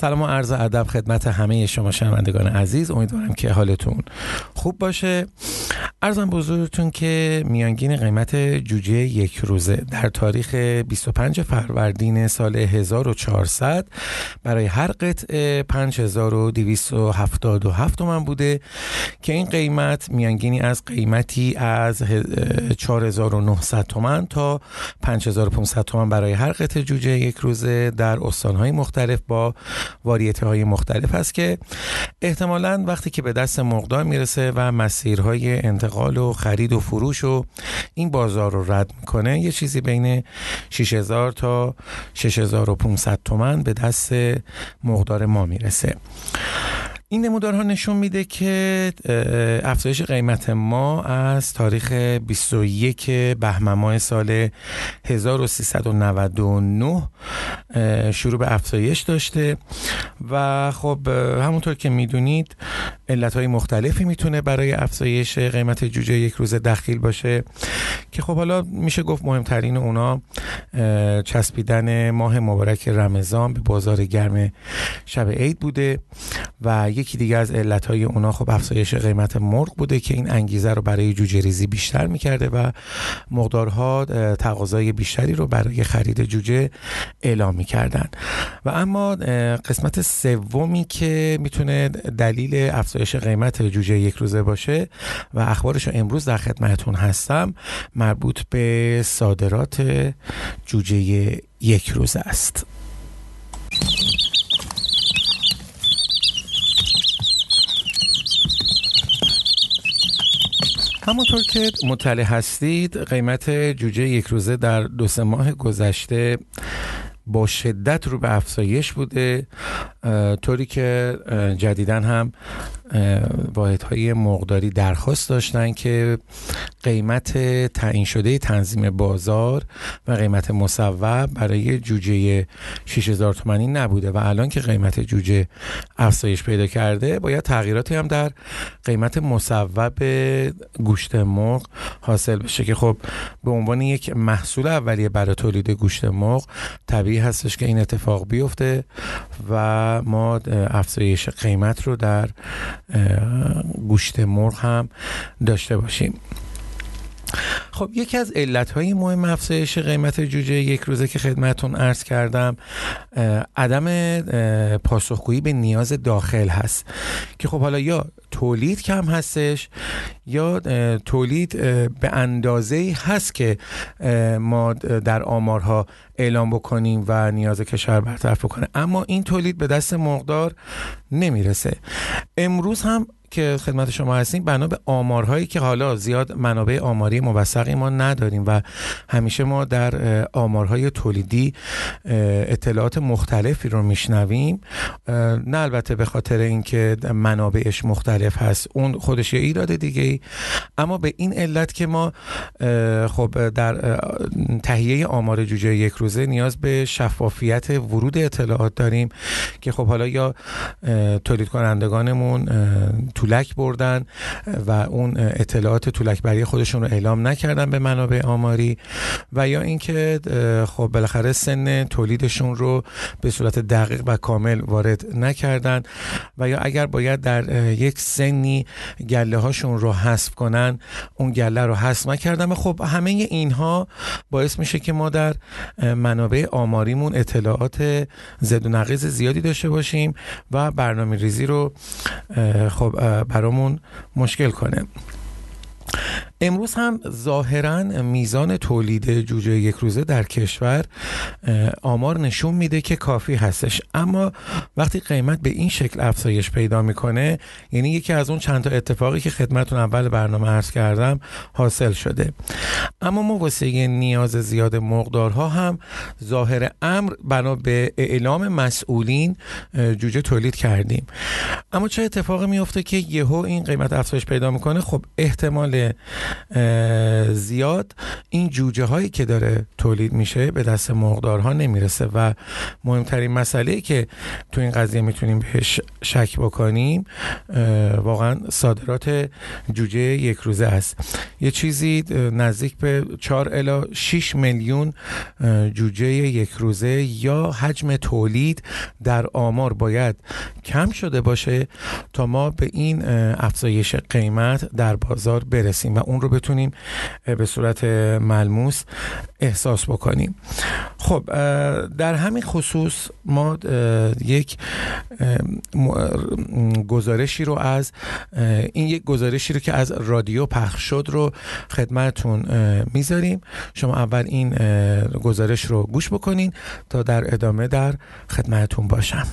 سلام و عرض ادب خدمت همه شما شنوندگان عزیز. امیدوارم که حالتون خوب باشه. ارزم بزرگتون که میانگین قیمت جوجه یک روزه در تاریخ 25 فروردین سال 1400 برای هر قطعه 5277 تومن بوده که این قیمت میانگینی از قیمتی از 4900 تومن تا 5500 تومن برای هر قطعه جوجه یک روزه در استانهای مختلف با واریته های مختلف است که احتمالا وقتی که به دست مقدار می‌رسه و مسیرهای انتقال و خرید و فروش و این بازار رو رد می‌کنه یه چیزی بین 6000 تا 6500 تومن به دست مقدار ما می‌رسه. این نمودارها نشون میده که افزایش قیمت ما از تاریخ 21 بهمن ماه سال 1399 شروع به افزایش داشته. و خب همونطور که می‌دونید علت های مختلفی می‌تونه برای افزایش قیمت جوجه یک روزه دخیل باشه. که خب حالا میشه گفت مهمترین اونا چسبیدن ماه مبارک رمضان به بازار گرم شب عید بوده. و یکی دیگه از علتهای اونا خب افزایش قیمت مرغ بوده که این انگیزه رو برای جوجه ریزی بیشتر می‌کرده و مقدارها تقاضای بیشتری رو برای خرید جوجه اعلام می‌کردن. و اما قسمت سومی که می‌تونه دلیل افزایش قیمت جوجه یک روزه باشه و اخبارش رو امروز در خدمتتون هستم مربوط به صادرات جوجه یک روزه است. همونطور که مطلع هستید قیمت جوجه یک روزه در دو سه ماه گذشته با شدت رو به افزایش بوده. طوری که جدیدا هم واحد های مقداری درخواست داشتن که قیمت تعیین شده تنظیم بازار و قیمت مصوب برای جوجه 6000 تومانی نبوده و الان که قیمت جوجه افزایش پیدا کرده باید تغییراتی هم در قیمت مصوب گوشت مرغ حاصل بشه که خب به عنوان یک محصول اولیه برای تولید گوشت مرغ طبیعی هستش که این اتفاق بیفته و ما افزایش قیمت رو در گوشت مرغ هم داشته باشیم. خب یکی از علتهای مهم افزایش قیمت جوجه یک روزه که خدمتون عرض کردم عدم پاسخگویی به نیاز داخل هست که خب حالا یا تولید کم هستش یا تولید به اندازه هست که ما در آمارها اعلام بکنیم و نیاز کشور برطرف بکنه. اما این تولید به دست مقدار نمی‌رسه. امروز هم که خدمت شما هستیم بنا به آمارهایی که حالا زیاد منابع آماری موثقی ما نداریم و همیشه ما در آمارهای تولیدی اطلاعات مختلفی رو میشنویم. نه البته به خاطر اینکه منابعش مختلف هست اون خودش یه ایراد دیگه ای اما به این علت که ما خب در تهیه آمار جوجه یک روزه نیاز به شفافیت ورود اطلاعات داریم که خب حالا یا تولید کنندگانمون طولک بردن و اون اطلاعات طولک بری خودشون رو اعلام نکردن به منابع آماری و یا اینکه خب بالاخره سن تولیدشون رو به صورت دقیق و کامل وارد نکردن و یا اگر باید در یک سنی گله هاشون رو حذف کنن اون گله رو حذف نکردن. خب همه اینها باعث میشه که ما در منابع آماریمون اطلاعات زد و نقیز زیادی داشته باشیم و برنامه ریزی رو خب برامون مشکل کنه. امروز هم ظاهرا میزان تولید جوجه یک روزه در کشور آمار نشون میده که کافی هستش. اما وقتی قیمت به این شکل افزایش پیدا می‌کنه یعنی یکی از اون چند تا اتفاقی که خدمتون اول برنامه عرض کردم حاصل شده. اما ما واسه نیاز زیاد مقدارها هم ظاهر امر بنا به اعلام مسئولین جوجه تولید کردیم. اما چه اتفاقی میفته که یهو این قیمت افزایش پیدا می‌کنه؟ خب احتمال زیاد. این جوجه هایی که داره تولید میشه به دست مرغدارها نمی‌رسه و مهمترین مسئله که تو این قضیه می‌تونیم بهش شک بکنیم واقعا صادرات جوجه یک روزه است. یه چیزی نزدیک به 4 الا 6 میلیون جوجه یک روزه یا حجم تولید در آمار باید کم شده باشه تا ما به این افزایش قیمت در بازار برسیم. و اون رو بتونیم به صورت ملموس احساس بکنیم. خب در همین خصوص ما یک گزارشی رو از این یک گزارشی رو که از رادیو پخش شد رو خدمتون می‌ذاریم. شما اول این گزارش رو گوش بکنین تا در ادامه در خدمتون باشم.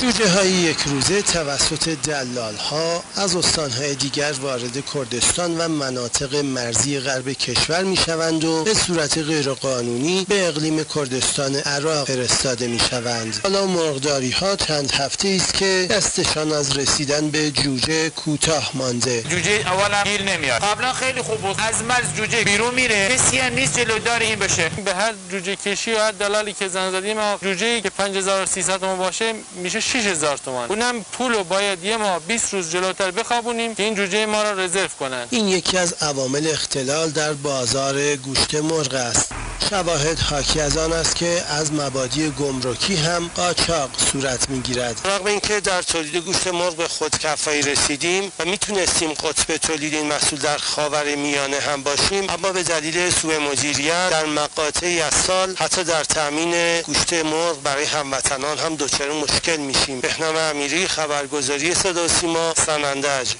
جوجه های یک روزه توسط دلال ها از استان های دیگر وارد کردستان و مناطق مرزی غرب کشور می شوند و به صورت غیرقانونی به اقلیم کردستان عراق فرستاده می شوند. حالا مرغداری ها چند هفته است که دستشان از رسیدن به جوجه کوتاه مانده. جوجه اولا گیر نمیاد. قبلا خیلی خوب بود. از مرز جوجه بیرون میره. کسی هم نیست جلودار این بشه. به هر جوجه کشی و هر دلالی که زن زدیم جوجه که 5300 باشه میشه 6000 تومان. اونم پول رو باید یه ماه 20 روز جلوتر بخوابونیم که این جوجه ما را رزرو کنن. این یکی از عوامل اختلال در بازار گوشت مرغ است. شواهد حاکی از آن است که از مبادی گمرکی هم قاچاق صورت می‌گیرد. رغم اینکه در تولید گوشت مرغ به خودکفایی رسیدیم و می‌تونستیم قطب تولید این محصول در خاور میانه هم باشیم اما به دلیل سوء مدیریت در مقاطعی از سال حتی در تامین گوشت مرغ برای هموطنان هم دچار مشکل میشیم. بهنام امیری خبرگزاری صدا سیما سنندج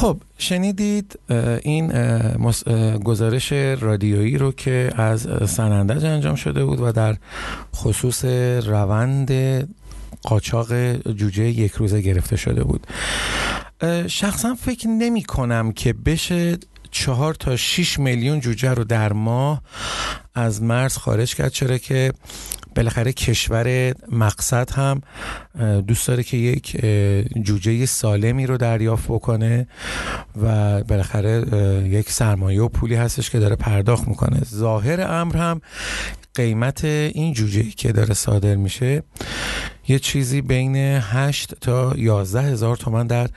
خب شنیدید این گزارش رادیویی رو که از سنندج انجام شده بود و در خصوص روند قاچاق جوجه یک روزه گرفته شده بود. شخصا فکر نمی کنم که بشه چهار تا 6 میلیون جوجه رو در ماه از مرز خارج کرد. چرا که بالاخره کشور مقصد هم دوست داره که یک جوجه سالمی رو دریافت بکنه و بالاخره یک سرمایه و پولی هستش که داره پرداخت می‌کنه. ظاهر امر هم قیمت این جوجه که داره صادر میشه یه چیزی بین 8 تا 11 هزار تومن در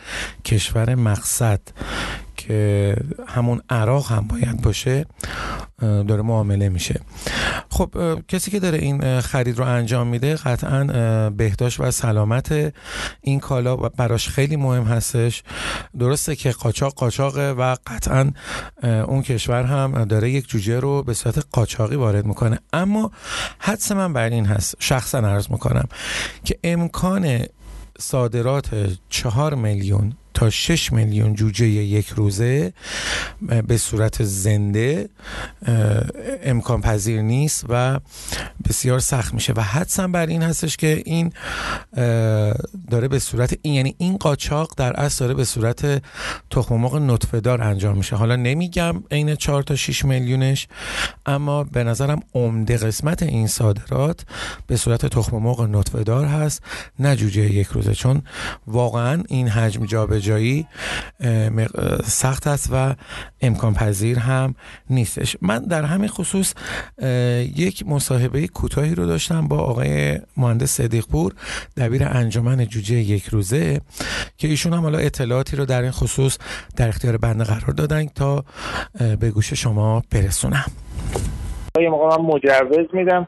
کشور مقصد که همون عراق هم باید باشه. داره معامله میشه. خب کسی که داره این خرید رو انجام میده قطعا بهداشت و سلامت این کالا براش خیلی مهم هستش. درسته که قاچاق قاچاقه و قطعا اون کشور هم داره یک جوجه رو به صورت قاچاقی وارد می‌کنه. اما حدس من بر این هست شخصا عرض می‌کنم که امکان صادرات چهار میلیون تا 6 میلیون جوجه یک روزه به صورت زنده امکان پذیر نیست و بسیار سخت میشه. و حدسم بر این هستش که این داره به صورت این یعنی این قاچاق در اصل داره به صورت تخم مرغ نطفه دار انجام میشه. حالا نمیگم عین 4 تا 6 میلیونش اما به نظرم عمده قسمت این صادرات به صورت تخم مرغ نطفه دار هست نه جوجه یک روزه. چون واقعا این حجم جابجایی جایی سخت است و امکان پذیر هم نیستش. من در همین خصوص یک مصاحبه کوتاهی رو داشتم با آقای مهندس صدیق پور دبیر انجمن جوجه یک روزه که ایشون هم حالا اطلاعاتی رو در این خصوص در اختیار بنده قرار دادن تا به گوش شما برسونم. یه موقع من مجوز میدم.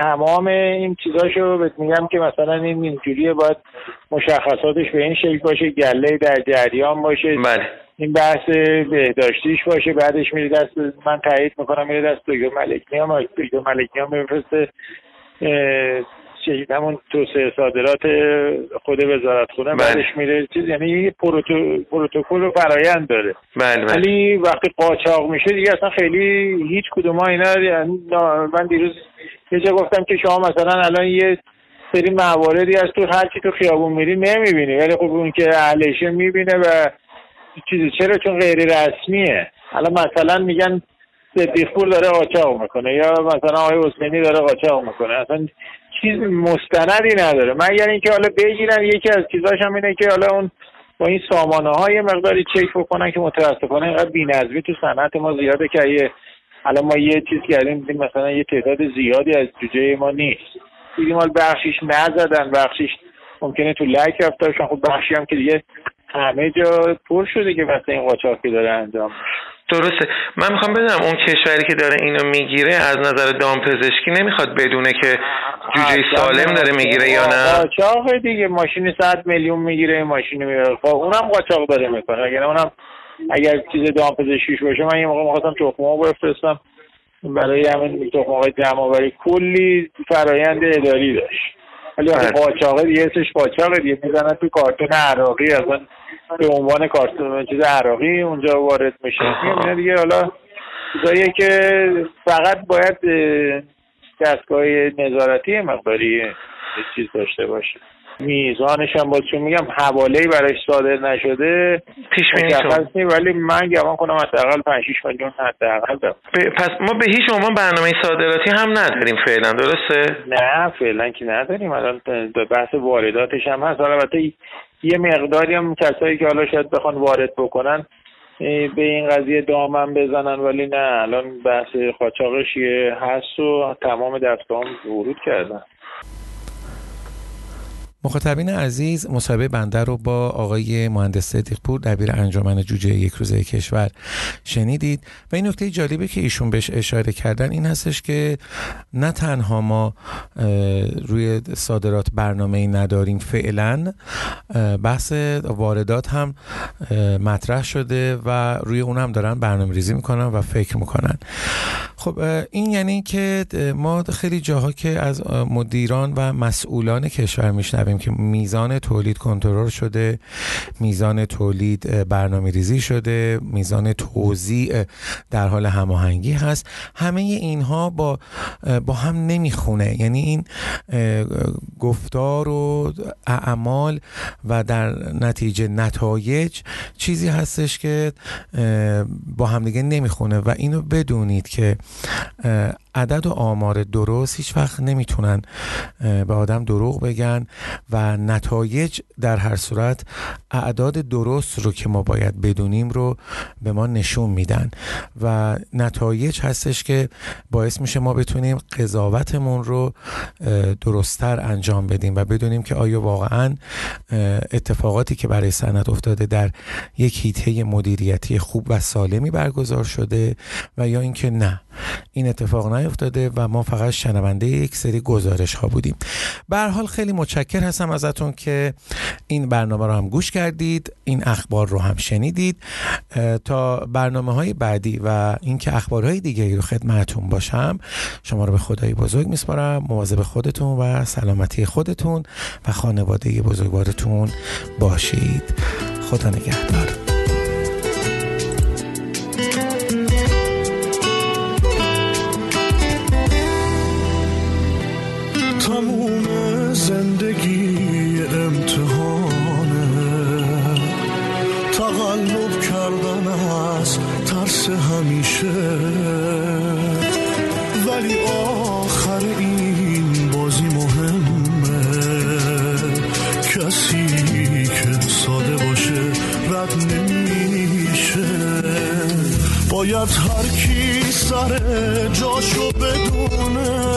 تمام این چیزاشو بهت میگم که مثلا این اینجوریه باید مشخصاتش به این شکل باشه گله در جریان باشه بله. این بحث بهداشتیش باشه بعدش میره دست من تایید می‌کنم میره دست دکتر ملکی هم دکتر هم میفرسته همون توسعه صادرات خود وزارت خونه بله. بعدش میره چیز یعنی یه پروتو... پروتکل و فرایند داره. بله ولی وقتی قاچاق میشه دیگه اصلا خیلی هیچ کدوم اینا یعنی من دیروز یه جا گفتم که شما مثلا الان یه سری مواردی از تو هر کی تو خیابون میری نمی‌بینی. ولی خب اون که اهلشه می‌بینه و چیزی. چرا؟ چون غیر رسمیه. الان مثلا میگن صدیق پور داره قاچاق می‌کنه یا مثلا آقای حسینی داره قاچاق می‌کنه. اصلا چیز مستندی نداره. مگر اینکه حالا بگیرن یکی از چیزاش هم اینه که حالا اون با این سامانه های مقداری چک بکنن که متاسفانه اینقدر بی‌نظمی تو صنعت ما زیاده که الان ما یه چیز کردیم مثلا یه تعداد زیادی از جوجه ما نیست. دیدیم حال بخشیش نزدن بخشیش ممکنه تو لک رفتارشون. خب بخشی هم که دیگه همه جا پر شده که واسه این قاچاقی داره انجام درسته. من می‌خوام بدونم اون کشوری که داره اینو می‌گیره از نظر دامپزشکی نمی‌خواد بدونه که جوجه سالم داره می‌گیره یا نه؟ قاچاق دیگه. ماشین 100 میلیون می‌گیره ماشین می‌گیره. خب اونم قاچاق داره می‌کنه. اگر اونم اگر چیز دامپزشکیش باشه من یه موقع می‌خواستم تخمه بفرستم. برای همین تخمه جمع کلی فرایند اداری داشت. ولی بله. قاچاقه دیگه اسمش قاچاقه دیگه. می‌زنن تو کارتون عراقی اصلا به عنوان کارتون چیز عراقی اونجا وارد میشه. می‌بینه دیگه حالا چیزایی که فقط باید دستگاه نظارتی مقداری چیز داشته باشه. میزانش هم باید چون میگم حواله براش صادر نشده پیش بینی ولی من گمان کنم حداقل 5 6 میلیون حداقل پس ما به هیچ عنوان برنامه صادراتی هم نداریم فعلا درسته؟ نه فعلا که نداریم. الان بحث وارداتش هم هست. البته یه مقداری هم کسایی که حالا شاید بخوان وارد بکنن به این قضیه دامن بزنن ولی نه. الان بحث قاچاقش هست و تمام دستگاه ورود کردن. مخاطبین عزیز مصاحبه بنده رو با آقای مهندس صدیق پور دبیر انجمن جوجه یک روزه کشور شنیدید. و این نکته جالبه که ایشون بهش اشاره کردن این هستش که نه تنها ما روی صادرات برنامه ای نداریم فعلا بحث واردات هم مطرح شده و روی اون هم دارن برنامه ریزی می‌کنن و فکر می‌کنن. خب این یعنی که ما خیلی جاها که از مدیران و مسئولان کشور میشنویم که میزان تولید کنترل شده میزان تولید برنامه ریزی شده میزان توزیع در حال هماهنگی هست. همه اینها با با هم نمی‌خونه. یعنی این گفتار و اعمال و در نتیجه نتایج چیزی هستش که با همدیگه نمی‌خونه. و اینو بدونید که uh, عدد و آمار درست هیچ وقت نمی‌تونن به آدم دروغ بگن و نتایج در هر صورت اعداد درست رو که ما باید بدونیم رو به ما نشون میدن و نتایج هستش که باعث میشه ما بتونیم قضاوتمون رو درستتر انجام بدیم و بدونیم که آیا واقعا اتفاقاتی که برای صنعت افتاده در یک هیته مدیریتی خوب و سالمی برگزار شده و یا اینکه نه. این اتفاق نیفتاده و ما فقط شنونده یک سری گزارش ها بودیم. به حال خیلی متشکر هستم ازتون که این برنامه رو هم گوش کردید این اخبار رو هم شنیدید. تا برنامه های بعدی و اینکه اخبارهای دیگری رو خدمتتون باشم شما رو به خدای بزرگ میسپارم. مواظب خودتون و سلامتی خودتون و خانواده بزرگوارتون باشید. خدا نگهدار. ولی آخر این بازی مهمه. کسی که ساده باشه رد نمیشه. باید هر کی سر جاشو بدونه.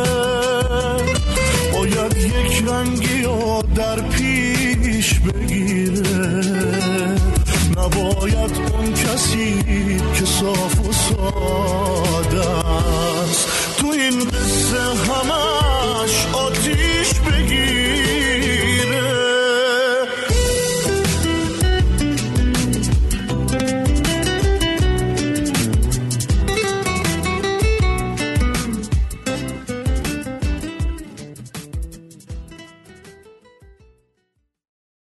یک رنگی در پیش بگیره. نباید اون کسی که صاف و ساده است. تو این قصه همه